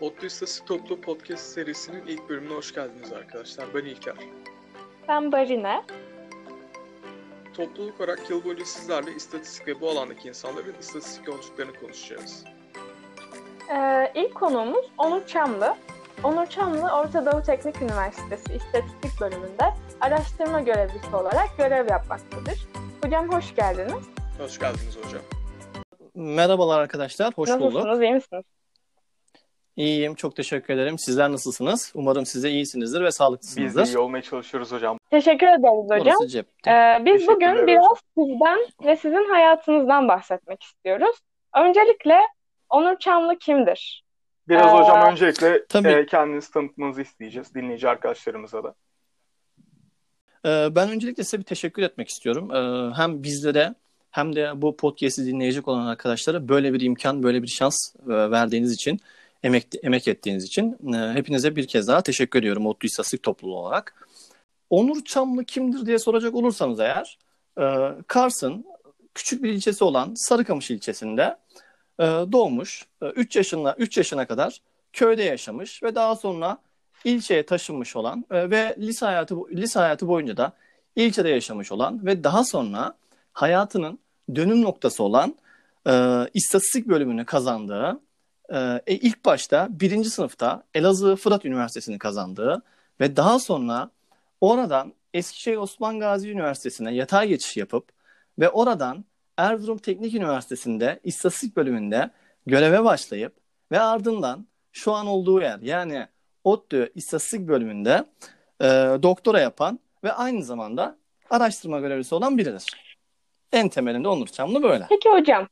Otlu İstatistik Toplu Podcast serisinin ilk bölümüne hoş geldiniz arkadaşlar. Ben İlker. Ben Barine. Topluluk olarak yıl boyunca sizlerle istatistik ve bu alandaki insanların istatistik yolculuklarını konuşacağız. Ee, ilk konuğumuz Onur Çamlı. Onur Çamlı, Orta Doğu Teknik Üniversitesi İstatistik Bölümünde araştırma görevlisi olarak görev yapmaktadır. Hocam hoş geldiniz. Hoş geldiniz hocam. Merhabalar arkadaşlar, hoş bulduk. Nasılsınız, iyi misiniz? İyiyim, çok teşekkür ederim. Sizler nasılsınız? Umarım siz de iyisinizdir ve Biz sağlıklısınızdır. de iyi olmaya çalışıyoruz hocam. Teşekkür ederiz hocam. Orası cepte. Ee, biz bugün hocam. biraz sizden ve sizin hayatınızdan bahsetmek istiyoruz. Öncelikle Onur Çamlı kimdir? Biraz Ee, hocam öncelikle tabii. e, kendinizi tanıtmanızı isteyeceğiz dinleyici arkadaşlarımıza da. Ee, ben öncelikle size bir teşekkür etmek istiyorum. Ee, hem bizlere hem de bu podcast'i dinleyecek olan arkadaşlara böyle bir imkan, böyle bir şans e, verdiğiniz için, emek, emek ettiğiniz için e, hepinize bir kez daha teşekkür ediyorum Otlu İstatistik Topluluğu olarak. Onur Çamlı kimdir diye soracak olursanız eğer, e, Kars'ın küçük bir ilçesi olan Sarıkamış ilçesinde e, doğmuş. 3 yaşına 3 yaşına kadar köyde yaşamış ve daha sonra ilçeye taşınmış olan e, ve lise hayatı lise hayatı boyunca da ilçede yaşamış olan ve daha sonra hayatının dönüm noktası olan e, istatistik bölümünü kazandığı e, e, ilk başta birinci sınıfta Elazığ Fırat Üniversitesi'ni kazandığı ve daha sonra oradan Eskişehir Osman Gazi Üniversitesi'ne yatay geçiş yapıp ve oradan Erzurum Teknik Üniversitesi'nde istatistik bölümünde göreve başlayıp ve ardından şu an olduğu yer yani ODTÜ İstatistik bölümünde e, doktora yapan ve aynı zamanda araştırma görevlisi olan biridir. En temelinde Onur Çamlı böyle. Peki hocam,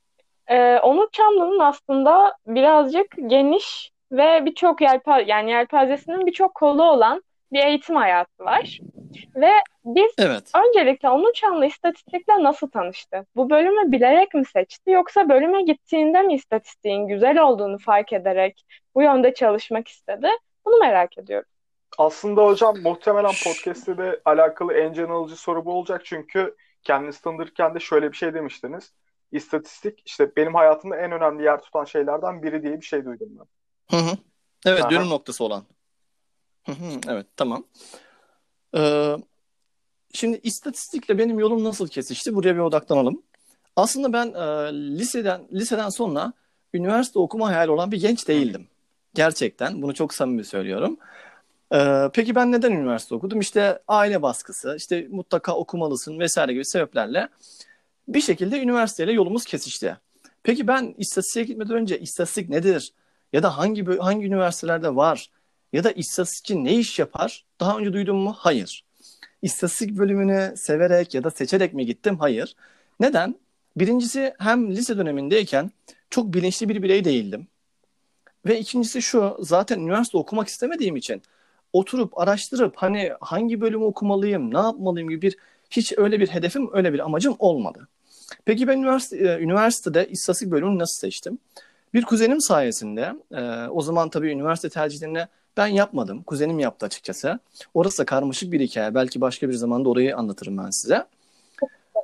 e, Onur Çamlı'nın aslında birazcık geniş ve birçok yelpa yani yelpazesinin birçok kolu olan bir eğitim hayatı var. Ve biz Evet. öncelikle Onur Çamlı istatistikle nasıl tanıştı? Bu bölümü bilerek mi seçti yoksa bölüme gittiğinde mi istatistiğin güzel olduğunu fark ederek bu yönde çalışmak istedi? Bunu merak ediyorum. Aslında hocam muhtemelen podcast'te de alakalı en can alıcı soru bu olacak çünkü kendinizi tanıtırken de şöyle bir şey demiştiniz. İstatistik işte benim hayatımda en önemli yer tutan şeylerden biri diye bir şey duydum ben. Hı hı. Evet, Aha. dönüm noktası olan. Hı hı, evet, tamam. Ee, şimdi istatistikle benim yolum nasıl kesişti? Buraya bir odaklanalım. Aslında ben e, liseden liseden sonra üniversite okuma hayali olan bir genç değildim. Gerçekten bunu çok samimi söylüyorum. Ee, peki ben neden üniversite okudum? İşte aile baskısı, işte mutlaka okumalısın vesaire gibi sebeplerle bir şekilde üniversiteyle yolumuz kesişti. Peki ben istatistiğe gitmeden önce istatistik nedir? Ya da hangi hangi üniversitelerde var? Ya da istatistikçi ne iş yapar? Daha önce duydun mu? Hayır. İstatistik bölümünü severek ya da seçerek mi gittim? Hayır. Neden? Birincisi hem lise dönemindeyken çok bilinçli bir birey değildim. Ve ikincisi şu, zaten üniversite okumak istemediğim için oturup araştırıp hani hangi bölümü okumalıyım, ne yapmalıyım gibi bir hiç öyle bir hedefim, öyle bir amacım olmadı. Peki ben üniversite, e, üniversitede istatistik bölümünü nasıl seçtim? Bir kuzenim sayesinde, e, o zaman tabii üniversite tercihlerini ben yapmadım. Kuzenim yaptı açıkçası. Orası da karmaşık bir hikaye. Belki başka bir zamanda orayı anlatırım ben size.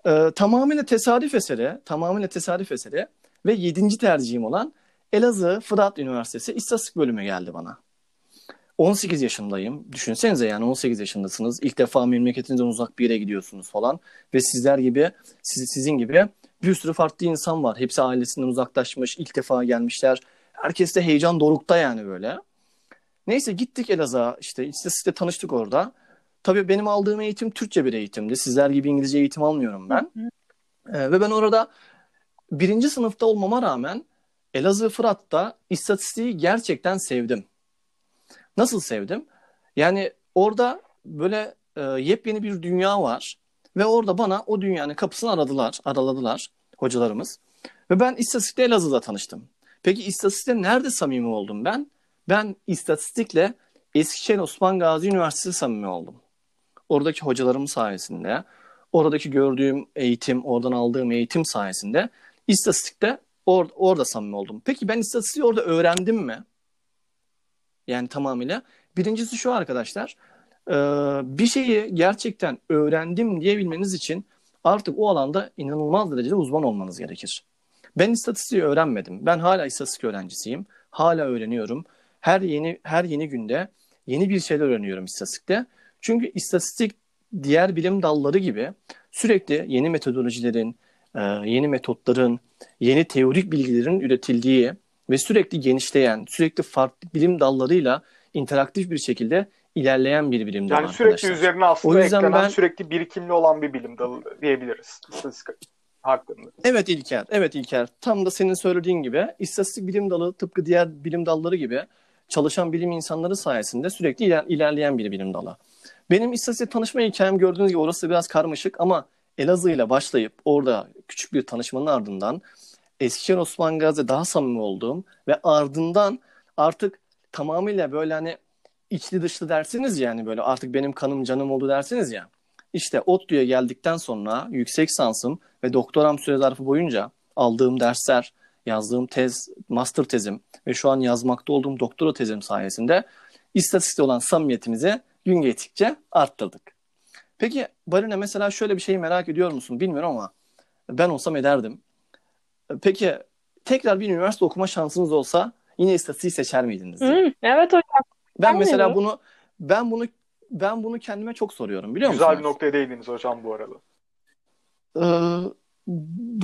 E, tamamıyla tesadüf eseri, tamamıyla tesadüf eseri ve yedinci tercihim olan Elazığ Fırat Üniversitesi İstatistik bölümü geldi bana. 18 yaşındayım. Düşünsenize yani 18 yaşındasınız. İlk defa memleketinizden uzak bir yere gidiyorsunuz falan. Ve sizler gibi, siz, sizin gibi bir sürü farklı insan var. Hepsi ailesinden uzaklaşmış, ilk defa gelmişler. Herkes de heyecan dorukta yani böyle. Neyse gittik Elazığ'a işte istatistikte tanıştık orada. Tabii benim aldığım eğitim Türkçe bir eğitimdi. Sizler gibi İngilizce eğitim almıyorum ben. Ee, ve ben orada birinci sınıfta olmama rağmen Elazığ Fırat'ta istatistiği gerçekten sevdim. Nasıl sevdim? Yani orada böyle e, yepyeni bir dünya var ve orada bana o dünyanın kapısını aradılar, araladılar hocalarımız. Ve ben istatistikle Elazığ'da tanıştım. Peki istatistikle nerede samimi oldum ben? Ben istatistikle Eskişehir Osman Gazi Üniversitesi samimi oldum. Oradaki hocalarım sayesinde, oradaki gördüğüm eğitim, oradan aldığım eğitim sayesinde istatistikte or- orada samimi oldum. Peki ben istatistiği orada öğrendim mi? Yani tamamıyla. Birincisi şu arkadaşlar. e, Bir şeyi gerçekten öğrendim diyebilmeniz için artık o alanda inanılmaz derecede uzman olmanız gerekir. Ben istatistiği öğrenmedim. Ben hala istatistik öğrencisiyim. Hala öğreniyorum. her yeni her yeni günde yeni bir şeyler öğreniyorum istatistikte. Çünkü istatistik diğer bilim dalları gibi sürekli yeni metodolojilerin, e, yeni metotların, yeni teorik bilgilerin üretildiği ve sürekli genişleyen, sürekli farklı bilim dallarıyla interaktif bir şekilde ilerleyen bir bilim dalı Yani sürekli arkadaşlar. üzerine aslında O yüzden eklenen ben- sürekli birikimli olan bir bilim dalı diyebiliriz. İstatistik hakkında. Evet İlker, evet İlker. Tam da senin söylediğin gibi istatistik bilim dalı tıpkı diğer bilim dalları gibi çalışan bilim insanları sayesinde sürekli iler- ilerleyen bir bilim dalı. Benim istatistik tanışma hikayem gördüğünüz gibi orası biraz karmaşık ama Elazığ ile başlayıp orada küçük bir tanışmanın ardından Eskişehir Osman Gazi'de daha samimi olduğum ve ardından artık tamamıyla böyle hani içli dışlı dersiniz ya yani böyle artık benim kanım canım oldu dersiniz ya. İşte ODTÜ'ye geldikten sonra yüksek sansım ve doktoram süre zarfı boyunca aldığım dersler, yazdığım tez, master tezim ve şu an yazmakta olduğum doktora tezim sayesinde istatistikte olan samimiyetimizi gün geçtikçe arttırdık. Peki Barine mesela şöyle bir şeyi merak ediyor musun bilmiyorum ama ben olsam ederdim. Peki tekrar bir üniversite okuma şansınız olsa yine istatistiği seçer miydiniz? Hı, evet hocam. Ben Ben mesela miydim? bunu ben bunu ben bunu kendime çok soruyorum biliyor Güzel musunuz? bir noktaya değindiniz hocam bu arada. Ee,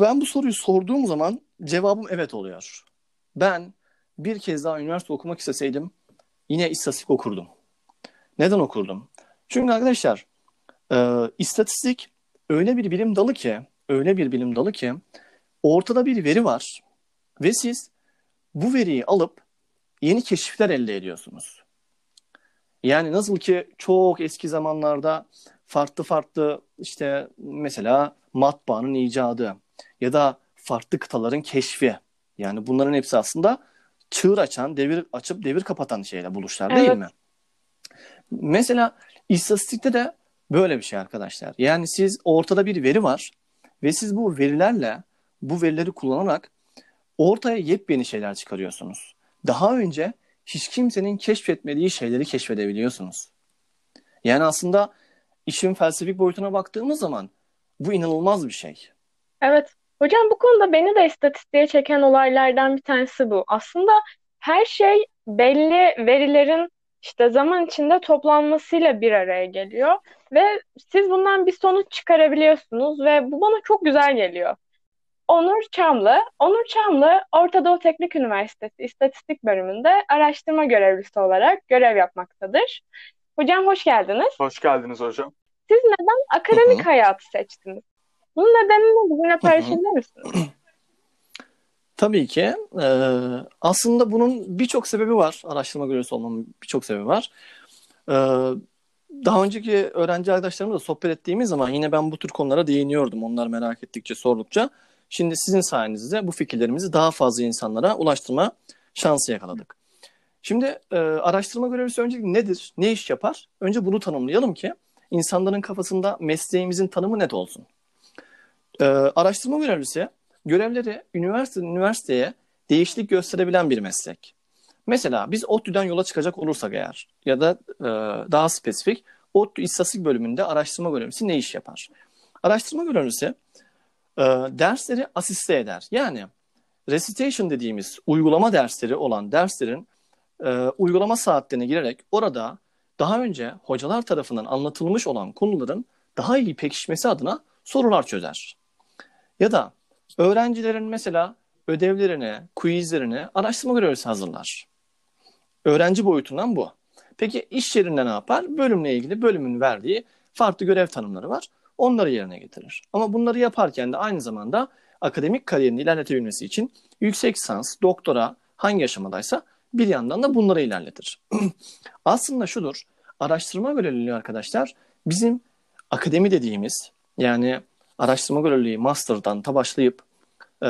ben bu soruyu sorduğum zaman cevabım evet oluyor. Ben bir kez daha üniversite okumak isteseydim yine istatistik okurdum. Neden okurdum? Çünkü arkadaşlar e, istatistik öyle bir bilim dalı ki öyle bir bilim dalı ki ortada bir veri var ve siz bu veriyi alıp yeni keşifler elde ediyorsunuz. Yani nasıl ki çok eski zamanlarda farklı farklı işte mesela matbaanın icadı ya da farklı kıtaların keşfi. Yani bunların hepsi aslında çığır açan, devir açıp devir kapatan şeyler, buluşlar değil Evet. mi? Mesela istatistikte de böyle bir şey arkadaşlar. Yani siz ortada bir veri var ve siz bu verilerle bu verileri kullanarak ortaya yepyeni şeyler çıkarıyorsunuz. Daha önce hiç kimsenin keşfetmediği şeyleri keşfedebiliyorsunuz. Yani aslında işin felsefik boyutuna baktığımız zaman bu inanılmaz bir şey. Evet. Hocam bu konuda beni de istatistiğe çeken olaylardan bir tanesi bu. Aslında her şey belli verilerin işte zaman içinde toplanmasıyla bir araya geliyor ve siz bundan bir sonuç çıkarabiliyorsunuz ve bu bana çok güzel geliyor. Onur Çamlı, Onur Çamlı Orta Doğu Teknik Üniversitesi İstatistik Bölümünde araştırma görevlisi olarak görev yapmaktadır. Hocam hoş geldiniz. Hoş geldiniz hocam. Siz neden akademik Hı hı. hayatı seçtiniz? Bunun nedenini bizimle paylaşabilir misiniz? Tabii ki. e, aslında bunun birçok sebebi var. Araştırma görevlisi olmamın birçok sebebi var. E, daha önceki öğrenci arkadaşlarımızla sohbet ettiğimiz zaman yine ben bu tür konulara değiniyordum. Onlar merak ettikçe, sordukça. Şimdi sizin sayenizde bu fikirlerimizi daha fazla insanlara ulaştırma şansı yakaladık. Şimdi e, araştırma görevlisi öncelikle nedir? Ne iş yapar? Önce bunu tanımlayalım ki insanların kafasında mesleğimizin tanımı net olsun. E, araştırma görevlisi görevleri üniversiteden üniversiteye değişiklik gösterebilen bir meslek. Mesela biz ODTÜ'den yola çıkacak olursak eğer ya da e, daha spesifik ODTÜ İstatistik bölümünde araştırma görevlisi ne iş yapar? Araştırma görevlisi e, dersleri asiste eder. Yani recitation dediğimiz uygulama dersleri olan derslerin e, uygulama saatlerine girerek orada daha önce hocalar tarafından anlatılmış olan konuların daha iyi pekişmesi adına sorular çözer. Ya da öğrencilerin mesela ödevlerini, quizlerini araştırma görevlisi hazırlar. Öğrenci boyutundan bu. Peki iş yerinde ne yapar? Bölümle ilgili bölümün verdiği farklı görev tanımları var. Onları yerine getirir. Ama bunları yaparken de aynı zamanda akademik kariyerini ilerletebilmesi için yüksek lisans, doktora hangi aşamadaysa bir yandan da bunları ilerletir. Aslında şudur, araştırma görevliliği arkadaşlar bizim akademi dediğimiz yani araştırma görevliliği master'dan ta başlayıp e,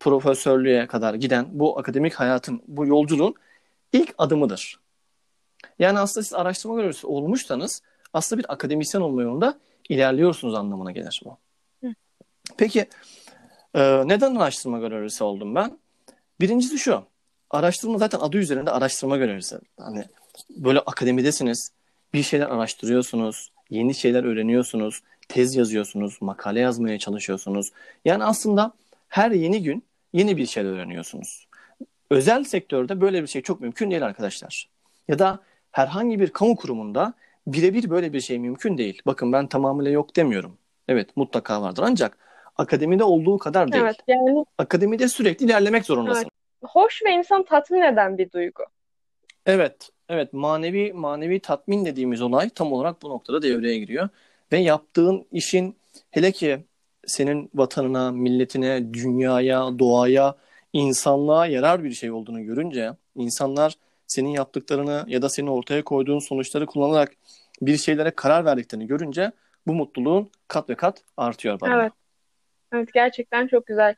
profesörlüğe kadar giden bu akademik hayatın, bu yolculuğun ilk adımıdır. Yani aslında siz araştırma görevlisi olmuşsanız aslında bir akademisyen olma yolunda ilerliyorsunuz anlamına gelir bu. Hı. Peki e, neden araştırma görevlisi oldum ben? Birincisi şu. Araştırma zaten adı üzerinde araştırma görevlisi. Hani böyle akademidesiniz. Bir şeyler araştırıyorsunuz. Yeni şeyler öğreniyorsunuz. Tez yazıyorsunuz. Makale yazmaya çalışıyorsunuz. Yani aslında her yeni gün yeni bir şeyler öğreniyorsunuz. özel sektörde böyle bir şey çok mümkün değil arkadaşlar. Ya da herhangi bir kamu kurumunda birebir böyle bir şey mümkün değil. Bakın ben tamamıyla yok demiyorum. Evet mutlaka vardır ancak akademide olduğu kadar değil. Evet yani Akademide sürekli ilerlemek zorundasın. Evet. hoş ve insan tatmin eden bir duygu. Evet, evet manevi manevi tatmin dediğimiz olay tam olarak bu noktada devreye giriyor ve yaptığın işin hele ki senin vatanına, milletine, dünyaya, doğaya, insanlığa yarar bir şey olduğunu görünce insanlar senin yaptıklarını ya da senin ortaya koyduğun sonuçları kullanarak bir şeylere karar verdiklerini görünce bu mutluluğun kat ve kat artıyor bana. Evet. Evet gerçekten çok güzel.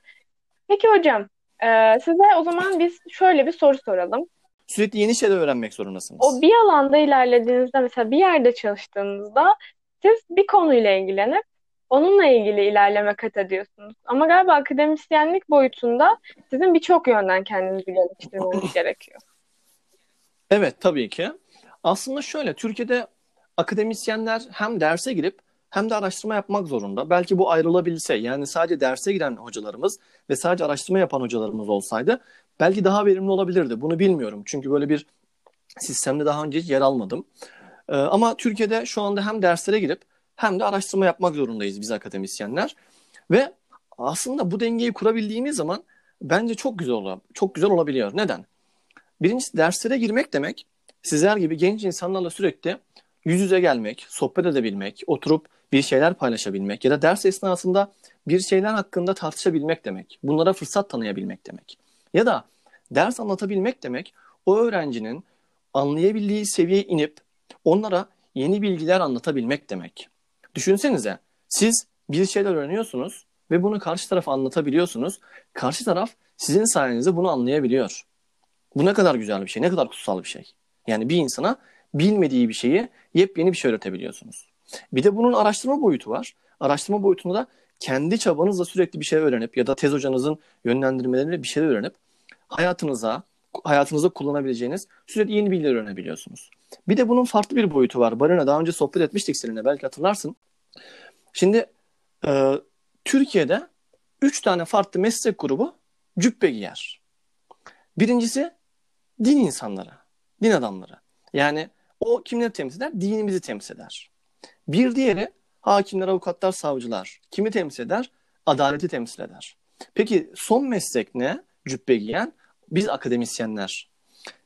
Peki hocam, e, size o zaman biz şöyle bir soru soralım. Sürekli yeni şeyler öğrenmek zorundasınız. O bir alanda ilerlediğinizde mesela bir yerde çalıştığınızda siz bir konuyla ilgilenip onunla ilgili ilerleme kat ediyorsunuz. Ama galiba akademisyenlik boyutunda sizin birçok yönden kendinizi geliştirmeniz gerekiyor. Evet tabii ki. Aslında şöyle Türkiye'de akademisyenler hem derse girip hem de araştırma yapmak zorunda. Belki bu ayrılabilse yani sadece derse giren hocalarımız ve sadece araştırma yapan hocalarımız olsaydı belki daha verimli olabilirdi. Bunu bilmiyorum. Çünkü böyle bir sistemde daha önce hiç yer almadım. Ee, ama Türkiye'de şu anda hem derslere girip hem de araştırma yapmak zorundayız biz akademisyenler. Ve aslında bu dengeyi kurabildiğimiz zaman bence çok güzel ol çok güzel olabiliyor. Neden? Birincisi derslere girmek demek sizler gibi genç insanlarla sürekli yüz yüze gelmek, sohbet edebilmek, oturup bir şeyler paylaşabilmek ya da ders esnasında bir şeyler hakkında tartışabilmek demek. Bunlara fırsat tanıyabilmek demek. Ya da ders anlatabilmek demek o öğrencinin anlayabildiği seviyeye inip onlara yeni bilgiler anlatabilmek demek. Düşünsenize siz bir şeyler öğreniyorsunuz ve bunu karşı tarafa anlatabiliyorsunuz. Karşı taraf sizin sayenizde bunu anlayabiliyor. Bu ne kadar güzel bir şey, ne kadar kutsal bir şey. Yani bir insana bilmediği bir şeyi yepyeni bir şey öğretebiliyorsunuz. Bir de bunun araştırma boyutu var. Araştırma boyutunda da kendi çabanızla sürekli bir şey öğrenip ya da tez hocanızın yönlendirmeleriyle bir şeyler öğrenip hayatınıza hayatınızda kullanabileceğiniz sürekli yeni bilgiler öğrenebiliyorsunuz. Bir de bunun farklı bir boyutu var. Barına daha önce sohbet etmiştik seninle belki hatırlarsın. Şimdi e, Türkiye'de üç tane farklı meslek grubu cübbe giyer. Birincisi din insanları, din adamları. Yani o kimleri temsil eder? Dinimizi temsil eder. Bir diğeri hakimler, avukatlar, savcılar. Kimi temsil eder? Adaleti temsil eder. Peki son meslek ne? Cübbe giyen biz akademisyenler.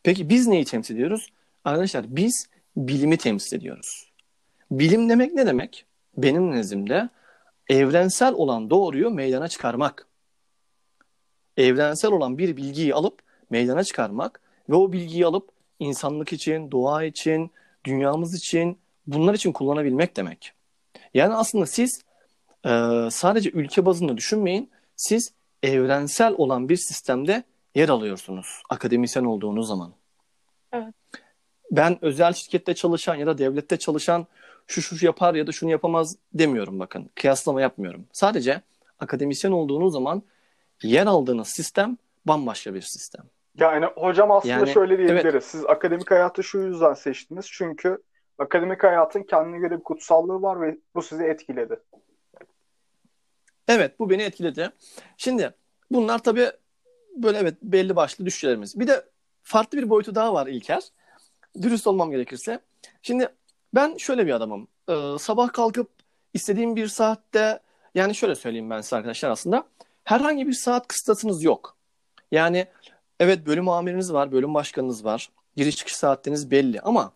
Peki biz neyi temsil ediyoruz? Arkadaşlar biz bilimi temsil ediyoruz. Bilim demek ne demek? Benim nezdimde evrensel olan doğruyu meydana çıkarmak. Evrensel olan bir bilgiyi alıp meydana çıkarmak ve o bilgiyi alıp insanlık için, doğa için, dünyamız için, bunlar için kullanabilmek demek. Yani aslında siz e, sadece ülke bazında düşünmeyin. Siz evrensel olan bir sistemde yer alıyorsunuz akademisyen olduğunuz zaman. Evet. Ben özel şirkette çalışan ya da devlette çalışan şu şu yapar ya da şunu yapamaz demiyorum bakın. Kıyaslama yapmıyorum. Sadece akademisyen olduğunuz zaman yer aldığınız sistem bambaşka bir sistem. Yani hocam aslında Yani, şöyle diyebiliriz. evet. Siz akademik hayatı şu yüzden seçtiniz. Çünkü akademik hayatın kendine göre bir kutsallığı var ve bu sizi etkiledi. Evet bu beni etkiledi. Şimdi bunlar tabii böyle evet belli başlı düşüncelerimiz. Bir de farklı bir boyutu daha var İlker. Dürüst olmam gerekirse. Şimdi ben şöyle bir adamım. Ee, sabah kalkıp istediğim bir saatte yani şöyle söyleyeyim ben size arkadaşlar aslında. Herhangi bir saat kısıtınız yok. Yani evet bölüm amiriniz var, bölüm başkanınız var. Giriş çıkış saatleriniz belli ama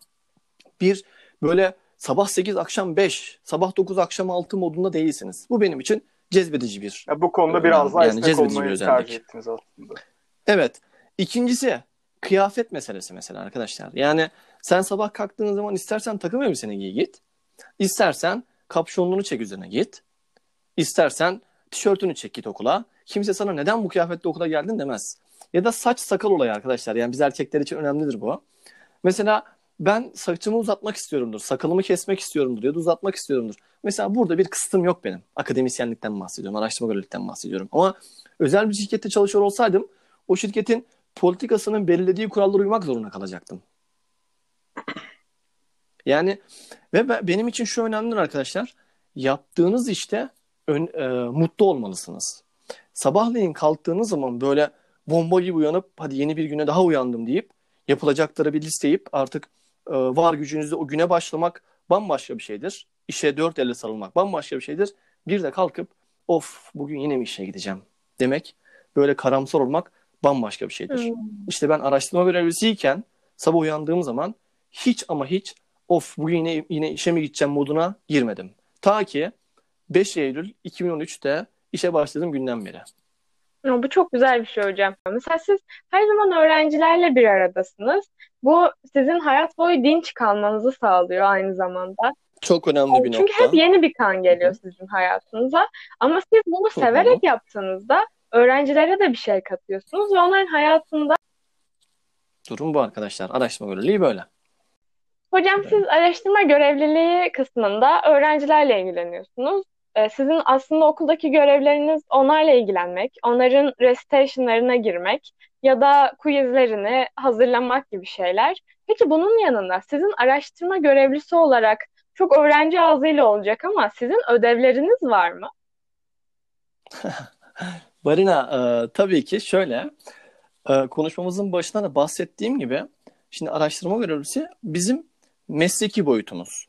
bir böyle sabah 8 akşam 5, sabah 9 akşam 6 modunda değilsiniz. Bu benim için cezbedici bir Ya bu konuda Yani biraz daha esnek cezbedici bir olmayı özellik. tercih ettiniz aslında. Evet. İkincisi kıyafet meselesi mesela arkadaşlar. Yani sen sabah kalktığın zaman istersen takım elbiseni giy git. İstersen kapşonluğunu çek üzerine git. İstersen tişörtünü çek git okula. Kimse sana neden bu kıyafetle okula geldin demez. Ya da saç sakal olayı arkadaşlar. Yani biz erkekler için önemlidir bu. Mesela ben saçımı uzatmak istiyorumdur. Sakalımı kesmek istiyorumdur ya da uzatmak istiyorumdur. Mesela burada bir kısıtım yok benim. Akademisyenlikten bahsediyorum. Araştırma görevlilikten bahsediyorum. Ama özel bir şirkette çalışıyor olsaydım o şirketin politikasının belirlediği kurallara uymak zorunda kalacaktım. Yani ve be- benim için şu önemlidir arkadaşlar. Yaptığınız işte ön- e, mutlu olmalısınız. Sabahleyin kalktığınız zaman böyle bomba gibi uyanıp hadi yeni bir güne daha uyandım deyip yapılacakları bir listeyip artık e, var gücünüzle o güne başlamak bambaşka bir şeydir. İşe dört elle sarılmak bambaşka bir şeydir. Bir de kalkıp of bugün yine mi işe gideceğim demek böyle karamsar olmak bambaşka bir şeydir. Hmm. İşte ben araştırma görevlisiyken sabah uyandığım zaman hiç ama hiç of bugün yine, yine işe mi gideceğim moduna girmedim. Ta ki 5 Eylül 2013'te işe başladığım günden beri. Bu çok güzel bir şey hocam. Mesela siz her zaman öğrencilerle bir aradasınız. Bu sizin hayat boyu dinç kalmanızı sağlıyor aynı zamanda. Çok önemli bir Çünkü nokta. hep yeni bir kan geliyor sizin hayatınıza. Ama siz bunu severek yaptığınızda öğrencilere de bir şey katıyorsunuz ve onların hayatında Durum bu arkadaşlar. Araştırma görevliliği böyle. Hocam Evet. siz araştırma görevliliği kısmında öğrencilerle ilgileniyorsunuz. Ee, Sizin aslında okuldaki görevleriniz onlarla ilgilenmek, onların recitation'larına girmek ya da quizlerini hazırlamak gibi şeyler. Peki bunun yanında sizin araştırma görevlisi olarak çok öğrenci ağzıyla olacak ama sizin ödevleriniz var mı? Barina e, tabii ki şöyle e, konuşmamızın başında da bahsettiğim gibi şimdi araştırma görevlisi bizim mesleki boyutumuz.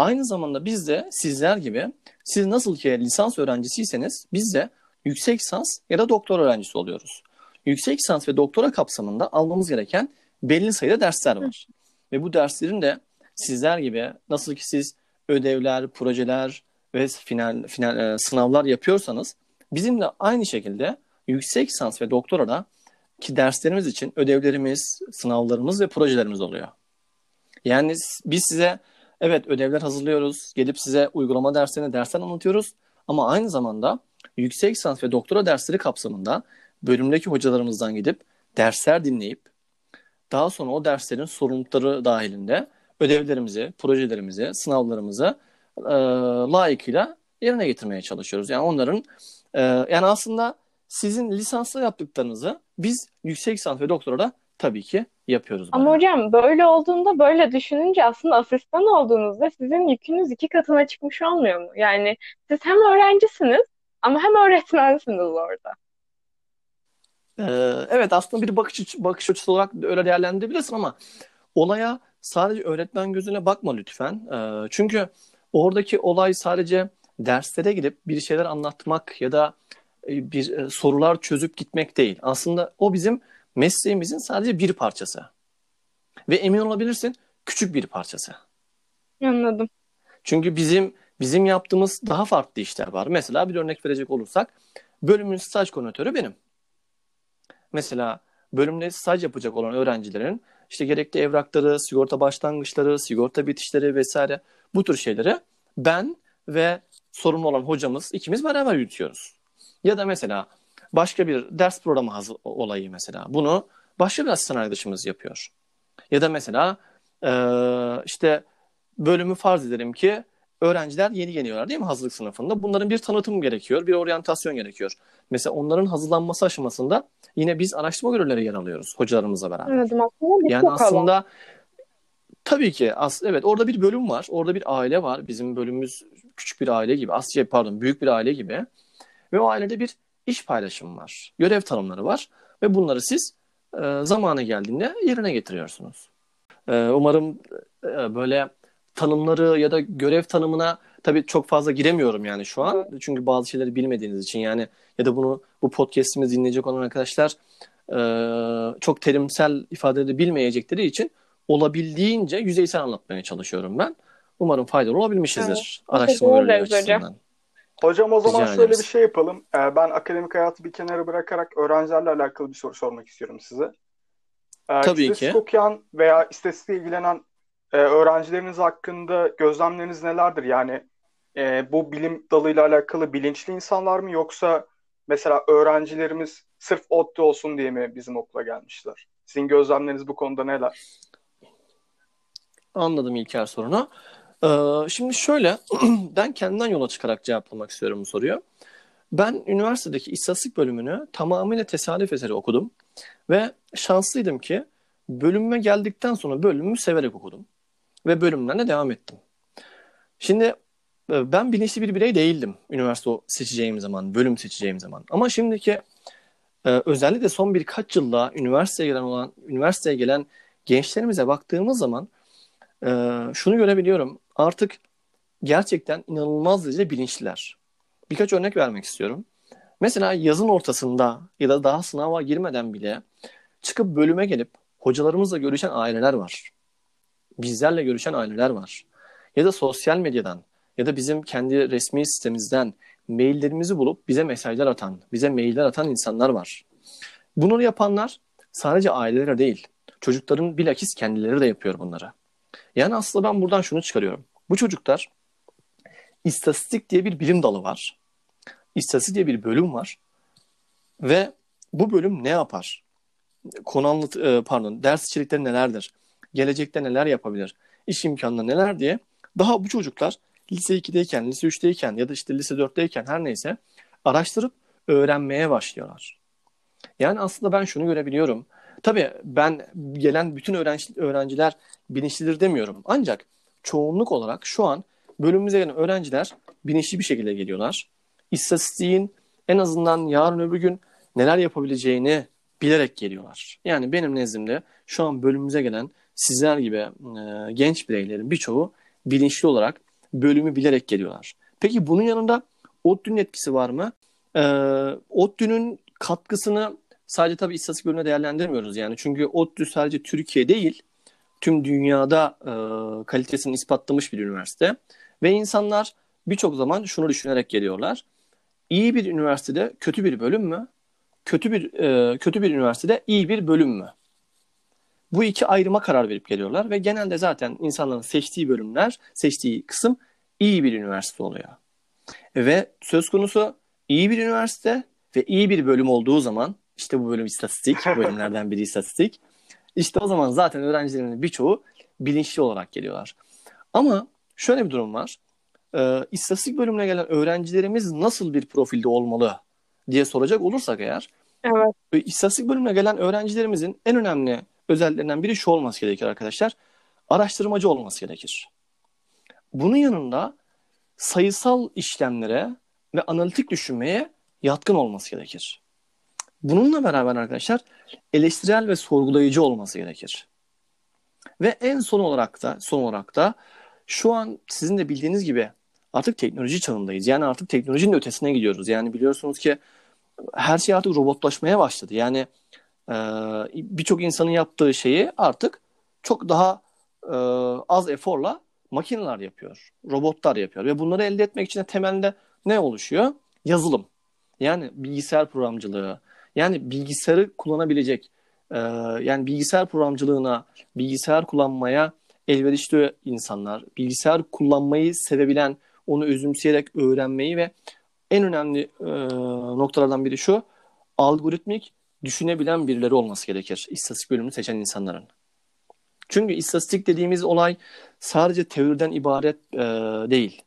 Aynı zamanda biz de sizler gibi siz nasıl ki lisans öğrencisiyseniz biz de yüksek lisans ya da doktor öğrencisi oluyoruz. Yüksek lisans ve doktora kapsamında almamız gereken belli sayıda dersler var. Ve bu derslerin de sizler gibi nasıl ki siz ödevler, projeler ve final, final e, sınavlar yapıyorsanız bizim de aynı şekilde yüksek lisans ve doktorada ki derslerimiz için ödevlerimiz, sınavlarımız ve projelerimiz oluyor. Yani biz size evet ödevler hazırlıyoruz, gelip size uygulama derslerini dersler anlatıyoruz ama aynı zamanda yüksek lisans ve doktora dersleri kapsamında bölümdeki hocalarımızdan gidip dersler dinleyip daha sonra o derslerin sorumlulukları dahilinde ödevlerimizi, projelerimizi, sınavlarımızı e, layıkıyla yerine getirmeye çalışıyoruz. Yani onların e, yani aslında sizin lisansla yaptıklarınızı biz yüksek lisans ve doktora tabii ki yapıyoruz. Ama Barena. hocam böyle olduğunda, böyle düşününce aslında asistan olduğunuzda sizin yükünüz iki katına çıkmış olmuyor mu? Yani siz hem öğrencisiniz ama hem öğretmensiniz orada. Ee, evet aslında bir bakış bakış açısı olarak öyle değerlendirebilirsin ama olaya sadece öğretmen gözüne bakma lütfen. Ee, çünkü oradaki olay sadece derslere gidip bir şeyler anlatmak ya da e, bir e, sorular çözüp gitmek değil. Aslında o bizim mesleğimizin sadece bir parçası. Ve emin olabilirsin küçük bir parçası. Anladım. Çünkü bizim bizim yaptığımız daha farklı işler var. Mesela bir örnek verecek olursak bölümün staj koordinatörü benim. Mesela bölümde staj yapacak olan öğrencilerin işte gerekli evrakları, sigorta başlangıçları, sigorta bitişleri vesaire bu tür şeyleri ben ve sorumlu olan hocamız ikimiz beraber yürütüyoruz. Ya da mesela başka bir ders programı hazır olayı mesela. Bunu başka bir asistan arkadaşımız yapıyor. Ya da mesela eee, işte bölümü farz edelim ki öğrenciler yeni geliyorlar değil mi hazırlık sınıfında? Bunların bir tanıtım gerekiyor, bir oryantasyon gerekiyor. Mesela onların hazırlanması aşamasında yine biz araştırma görevlileri yer alıyoruz hocalarımızla beraber. Aslında bir Yani alan. aslında tabii ki as evet orada bir bölüm var. Orada bir aile var. Bizim bölümümüz küçük bir aile gibi. Asya pardon büyük bir aile gibi. Ve o ailede bir iş paylaşımı var. Görev tanımları var. Ve bunları siz e, zamanı geldiğinde yerine getiriyorsunuz. E, umarım e, böyle tanımları ya da görev tanımına tabii çok fazla giremiyorum yani şu an. Çünkü bazı şeyleri bilmediğiniz için yani ya da bunu bu podcast'imizi dinleyecek olan arkadaşlar e, çok terimsel ifadeleri bilmeyecekleri için olabildiğince yüzeysel anlatmaya çalışıyorum ben. Umarım faydalı olabilmişizdir araştırma Teşekkür görevlileri ederiz hocam. Hocam o zaman Rica şöyle ederiz. bir şey yapalım. Ee, ben akademik hayatı bir kenara bırakarak öğrencilerle alakalı bir soru sormak istiyorum size. Ee, Tabii istatistik ki. okuyan veya istatistikle ilgilenen e, öğrencileriniz hakkında gözlemleriniz nelerdir? Yani e, bu bilim dalıyla alakalı bilinçli insanlar mı yoksa mesela öğrencilerimiz sırf ODTÜ olsun diye mi bizim okula gelmişler? Sizin gözlemleriniz bu konuda neler? Anladım İlker sorunu. Ee, şimdi şöyle, ben kendimden yola çıkarak cevaplamak istiyorum bu soruyu. Ben üniversitedeki istatistik bölümünü tamamıyla tesadüf eseri okudum. Ve şanslıydım ki bölümüme geldikten sonra bölümümü severek okudum. Ve bölümden de devam ettim. Şimdi e, ben bilinçli bir birey değildim üniversite seçeceğim zaman, bölüm seçeceğim zaman. Ama şimdiki e, özellikle son birkaç yılda üniversiteye gelen olan üniversiteye gelen gençlerimize baktığımız zaman e, şunu görebiliyorum. Artık gerçekten inanılmaz derece bilinçliler. Birkaç örnek vermek istiyorum. Mesela yazın ortasında ya da daha sınava girmeden bile çıkıp bölüme gelip hocalarımızla görüşen aileler var. Bizlerle görüşen aileler var. Ya da sosyal medyadan ya da bizim kendi resmi sitemizden maillerimizi bulup bize mesajlar atan, bize mailler atan insanlar var. Bunları yapanlar sadece aileler değil, çocukların bilakis kendileri de yapıyor bunları. Yani aslında ben buradan şunu çıkarıyorum. Bu çocuklar istatistik diye bir bilim dalı var. İstatistik diye bir bölüm var. Ve bu bölüm ne yapar? Konu anlat e, pardon, ders içerikleri nelerdir? Gelecekte neler yapabilir? İş imkanları neler diye daha bu çocuklar lise 2'deyken, lise 3'teyken ya da işte lise 4'teyken her neyse araştırıp öğrenmeye başlıyorlar. Yani aslında ben şunu görebiliyorum. Tabii ben gelen bütün öğrenci, öğrenciler bilinçlidir demiyorum. Ancak çoğunluk olarak şu an bölümümüze gelen öğrenciler bilinçli bir şekilde geliyorlar. İstatistiğin en azından yarın öbür gün neler yapabileceğini bilerek geliyorlar. Yani benim nezdimde şu an bölümümüze gelen sizler gibi e, genç bireylerin birçoğu bilinçli olarak bölümü bilerek geliyorlar. Peki bunun yanında ODTÜ'nün etkisi var mı? E, ODTÜ'nün katkısını sadece tabii istatistik bölümüne değerlendirmiyoruz yani. Çünkü ODTÜ sadece Türkiye değil, tüm dünyada e, kalitesini ispatlamış bir üniversite. Ve insanlar birçok zaman şunu düşünerek geliyorlar. İyi bir üniversitede kötü bir bölüm mü? Kötü bir e, kötü bir üniversitede iyi bir bölüm mü? Bu iki ayrıma karar verip geliyorlar ve genelde zaten insanların seçtiği bölümler, seçtiği kısım iyi bir üniversite oluyor. Ve söz konusu iyi bir üniversite ve iyi bir bölüm olduğu zaman işte bu bölüm istatistik, bölümlerden biri istatistik. İşte o zaman zaten öğrencilerin birçoğu bilinçli olarak geliyorlar. Ama şöyle bir durum var. Ee, istatistik bölümüne gelen öğrencilerimiz nasıl bir profilde olmalı diye soracak olursak eğer Evet. istatistik bölümüne gelen öğrencilerimizin en önemli özelliklerinden biri şu olması gerekir arkadaşlar. Araştırmacı olması gerekir. Bunun yanında sayısal işlemlere ve analitik düşünmeye yatkın olması gerekir. Bununla beraber arkadaşlar eleştirel ve sorgulayıcı olması gerekir. Ve en son olarak da son olarak da şu an sizin de bildiğiniz gibi artık teknoloji çağındayız. Yani artık teknolojinin ötesine gidiyoruz. Yani biliyorsunuz ki her şey artık robotlaşmaya başladı. Yani e, birçok insanın yaptığı şeyi artık çok daha e, az eforla makineler yapıyor. Robotlar yapıyor. Ve bunları elde etmek için de temelde ne oluşuyor? Yazılım. Yani bilgisayar programcılığı. Yani bilgisayarı kullanabilecek e, yani bilgisayar programcılığına, bilgisayar kullanmaya elverişli insanlar, bilgisayar kullanmayı sevebilen, onu özümseyerek öğrenmeyi ve en önemli e, noktalardan biri şu, algoritmik düşünebilen birileri olması gerekir istatistik bölümünü seçen insanların. Çünkü istatistik dediğimiz olay sadece teoriden ibaret e, değil.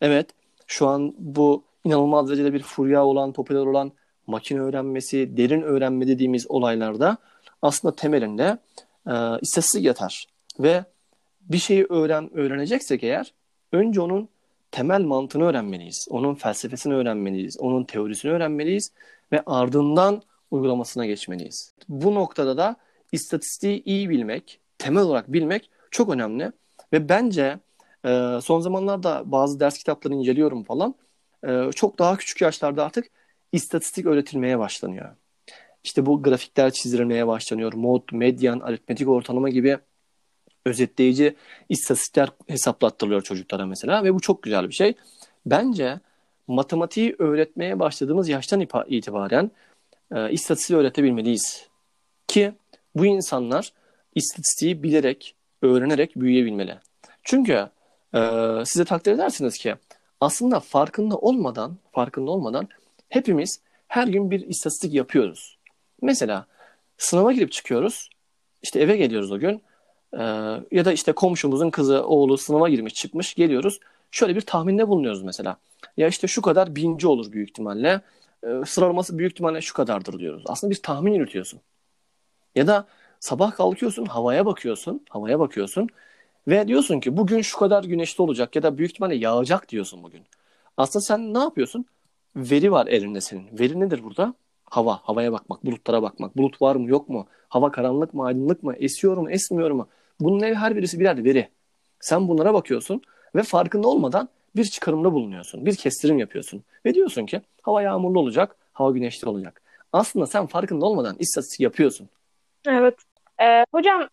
Evet, şu an bu inanılmaz derecede bir furya olan, popüler olan makine öğrenmesi, derin öğrenme dediğimiz olaylarda aslında temelinde e, istatistik yatar. Ve bir şeyi öğren öğreneceksek eğer önce onun temel mantığını öğrenmeliyiz. Onun felsefesini öğrenmeliyiz. Onun teorisini öğrenmeliyiz ve ardından uygulamasına geçmeliyiz. Bu noktada da istatistiği iyi bilmek, temel olarak bilmek çok önemli ve bence e, son zamanlarda bazı ders kitaplarını inceliyorum falan. E, çok daha küçük yaşlarda artık istatistik öğretilmeye başlanıyor. İşte bu grafikler çizilmeye başlanıyor. Mod, medyan, aritmetik ortalama gibi özetleyici istatistikler hesaplattırılıyor çocuklara mesela ve bu çok güzel bir şey. Bence matematiği öğretmeye başladığımız yaştan itibaren e, istatistiği öğretebilmeliyiz. Ki bu insanlar istatistiği bilerek, öğrenerek büyüyebilmeli. Çünkü e, size takdir edersiniz ki aslında farkında olmadan, farkında olmadan hepimiz her gün bir istatistik yapıyoruz. Mesela sınava girip çıkıyoruz. İşte eve geliyoruz o gün. Ee, ya da işte komşumuzun kızı, oğlu sınava girmiş çıkmış geliyoruz. Şöyle bir tahminde bulunuyoruz mesela. Ya işte şu kadar binci olur büyük ihtimalle. Ee, sıralaması büyük ihtimalle şu kadardır diyoruz. Aslında bir tahmin yürütüyorsun. Ya da sabah kalkıyorsun, havaya bakıyorsun, havaya bakıyorsun ve diyorsun ki bugün şu kadar güneşli olacak ya da büyük ihtimalle yağacak diyorsun bugün. Aslında sen ne yapıyorsun? Veri var elinde senin. Veri nedir burada? Hava, havaya bakmak, bulutlara bakmak. Bulut var mı, yok mu? Hava karanlık mı, aydınlık mı? Esiyor mu, esmiyor mu? Bunun her birisi birer veri. Sen bunlara bakıyorsun ve farkında olmadan bir çıkarımda bulunuyorsun. Bir kestirim yapıyorsun. Ve diyorsun ki hava yağmurlu olacak, hava güneşli olacak. Aslında sen farkında olmadan istatistik yapıyorsun. Evet. Ee, hocam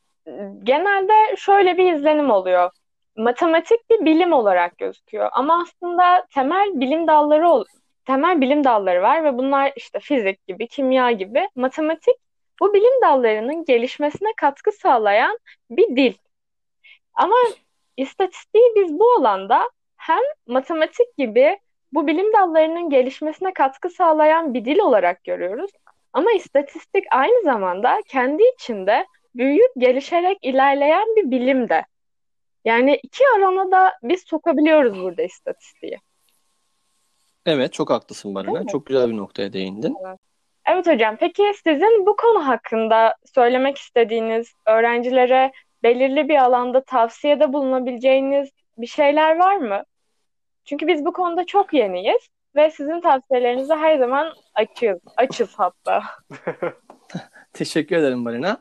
genelde şöyle bir izlenim oluyor. Matematik bir bilim olarak gözüküyor ama aslında temel bilim dalları temel bilim dalları var ve bunlar işte fizik gibi, kimya gibi. Matematik bu bilim dallarının gelişmesine katkı sağlayan bir dil. Ama istatistiği biz bu alanda hem matematik gibi bu bilim dallarının gelişmesine katkı sağlayan bir dil olarak görüyoruz. Ama istatistik aynı zamanda kendi içinde büyüyüp gelişerek ilerleyen bir bilim de. Yani iki arana da biz sokabiliyoruz burada istatistiği. Evet, çok haklısın Barına. Çok güzel bir noktaya değindin. Evet. evet hocam. Peki sizin bu konu hakkında söylemek istediğiniz öğrencilere belirli bir alanda tavsiyede bulunabileceğiniz bir şeyler var mı? Çünkü biz bu konuda çok yeniyiz ve sizin tavsiyelerinize her zaman açız. Açız hatta. Teşekkür ederim Marina.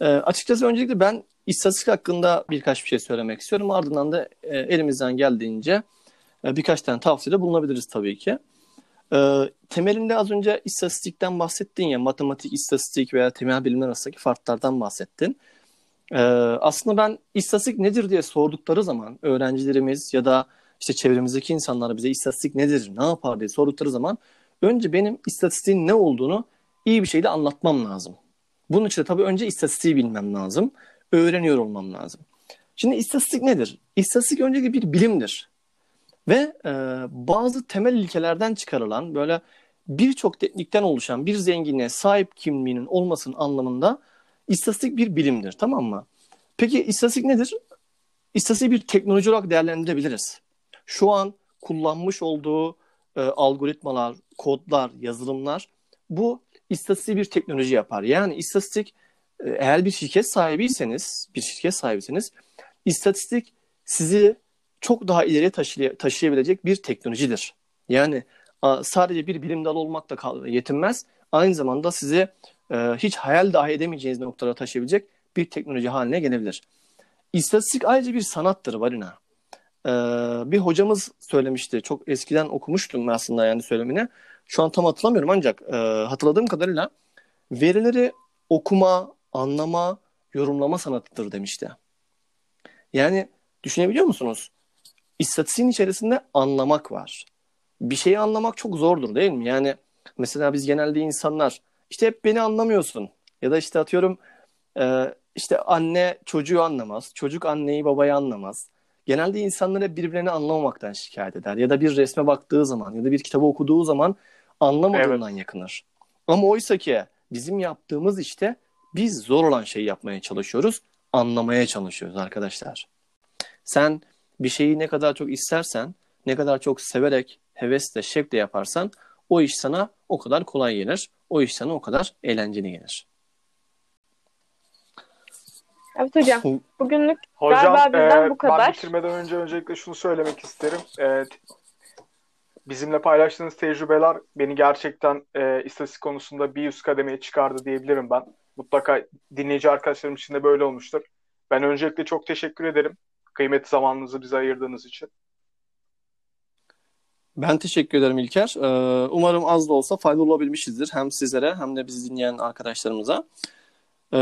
E, açıkçası öncelikle ben istatistik hakkında birkaç bir şey söylemek istiyorum. Ardından da e, elimizden geldiğince e, birkaç tane tavsiyede bulunabiliriz tabii ki. E, temelinde az önce istatistikten bahsettin ya, matematik, istatistik veya temel bilimler arasındaki farklardan bahsettin. E, aslında ben istatistik nedir diye sordukları zaman öğrencilerimiz ya da işte çevremizdeki insanlar bize istatistik nedir, ne yapar diye sordukları zaman önce benim istatistiğin ne olduğunu iyi bir şekilde anlatmam lazım. Bunun için de tabii önce istatistiği bilmem lazım. Öğreniyor olmam lazım. Şimdi istatistik nedir? İstatistik öncelikle bir bilimdir. Ve e, bazı temel ilkelerden çıkarılan böyle birçok teknikten oluşan bir zenginliğe sahip kimliğinin olmasının anlamında istatistik bir bilimdir. Tamam mı? Peki istatistik nedir? İstatistiği bir teknoloji olarak değerlendirebiliriz. Şu an kullanmış olduğu e, algoritmalar, kodlar, yazılımlar bu istatistiği bir teknoloji yapar. Yani istatistik e, eğer bir şirket sahibiyseniz, bir şirket sahibiyseniz istatistik sizi çok daha ileriye taşıy- taşıyabilecek bir teknolojidir. Yani sadece bir bilim dalı olmakla yetinmez. Aynı zamanda sizi e, hiç hayal dahi edemeyeceğiniz noktalara taşıyabilecek bir teknoloji haline gelebilir. İstatistik ayrıca bir sanattır Varina. Ee, bir hocamız söylemişti. Çok eskiden okumuştum aslında yani söylemini. Şu an tam hatırlamıyorum ancak e, hatırladığım kadarıyla verileri okuma, anlama, yorumlama sanatıdır demişti. Yani düşünebiliyor musunuz? İstatistiğin içerisinde anlamak var. Bir şeyi anlamak çok zordur değil mi? Yani mesela biz genelde insanlar işte hep beni anlamıyorsun ya da işte atıyorum e, işte anne çocuğu anlamaz, çocuk anneyi babayı anlamaz. Genelde insanlara birbirlerini anlamamaktan şikayet eder ya da bir resme baktığı zaman ya da bir kitabı okuduğu zaman anlamadığından evet. yakınır. Ama oysa ki bizim yaptığımız işte biz zor olan şeyi yapmaya çalışıyoruz, anlamaya çalışıyoruz arkadaşlar. Sen bir şeyi ne kadar çok istersen, ne kadar çok severek, hevesle, şevkle yaparsan o iş sana o kadar kolay gelir. O iş sana o kadar eğlenceli gelir. Evet hocam. Bugünlük hocam, galiba bizden e, bu kadar. Ben bitirmeden önce öncelikle şunu söylemek isterim. E, bizimle paylaştığınız tecrübeler beni gerçekten e, istatistik konusunda bir üst kademeye çıkardı diyebilirim ben. Mutlaka dinleyici arkadaşlarım için de böyle olmuştur. Ben öncelikle çok teşekkür ederim. Kıymetli zamanınızı bize ayırdığınız için. Ben teşekkür ederim İlker. Ee, umarım az da olsa faydalı olabilmişizdir. Hem sizlere hem de bizi dinleyen arkadaşlarımıza. Ee,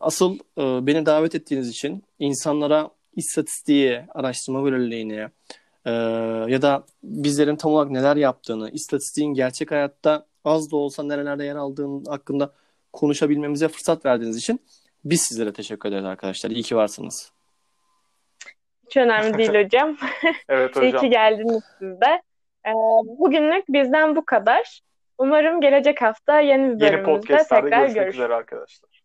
asıl e, beni davet ettiğiniz için insanlara istatistiği, araştırma verililiğini, e, ya da bizlerin tam olarak neler yaptığını, istatistiğin gerçek hayatta az da olsa nerelerde yer aldığının hakkında konuşabilmemize fırsat verdiğiniz için biz sizlere teşekkür ederiz arkadaşlar. İyi ki varsınız. Hiç önemli değil hocam. evet hocam. İyi ki geldiniz siz de. Ee, bugünlük bizden bu kadar. Umarım gelecek hafta yeni bir bölümümüzde yeni tekrar görüşürüz. üzere arkadaşlar.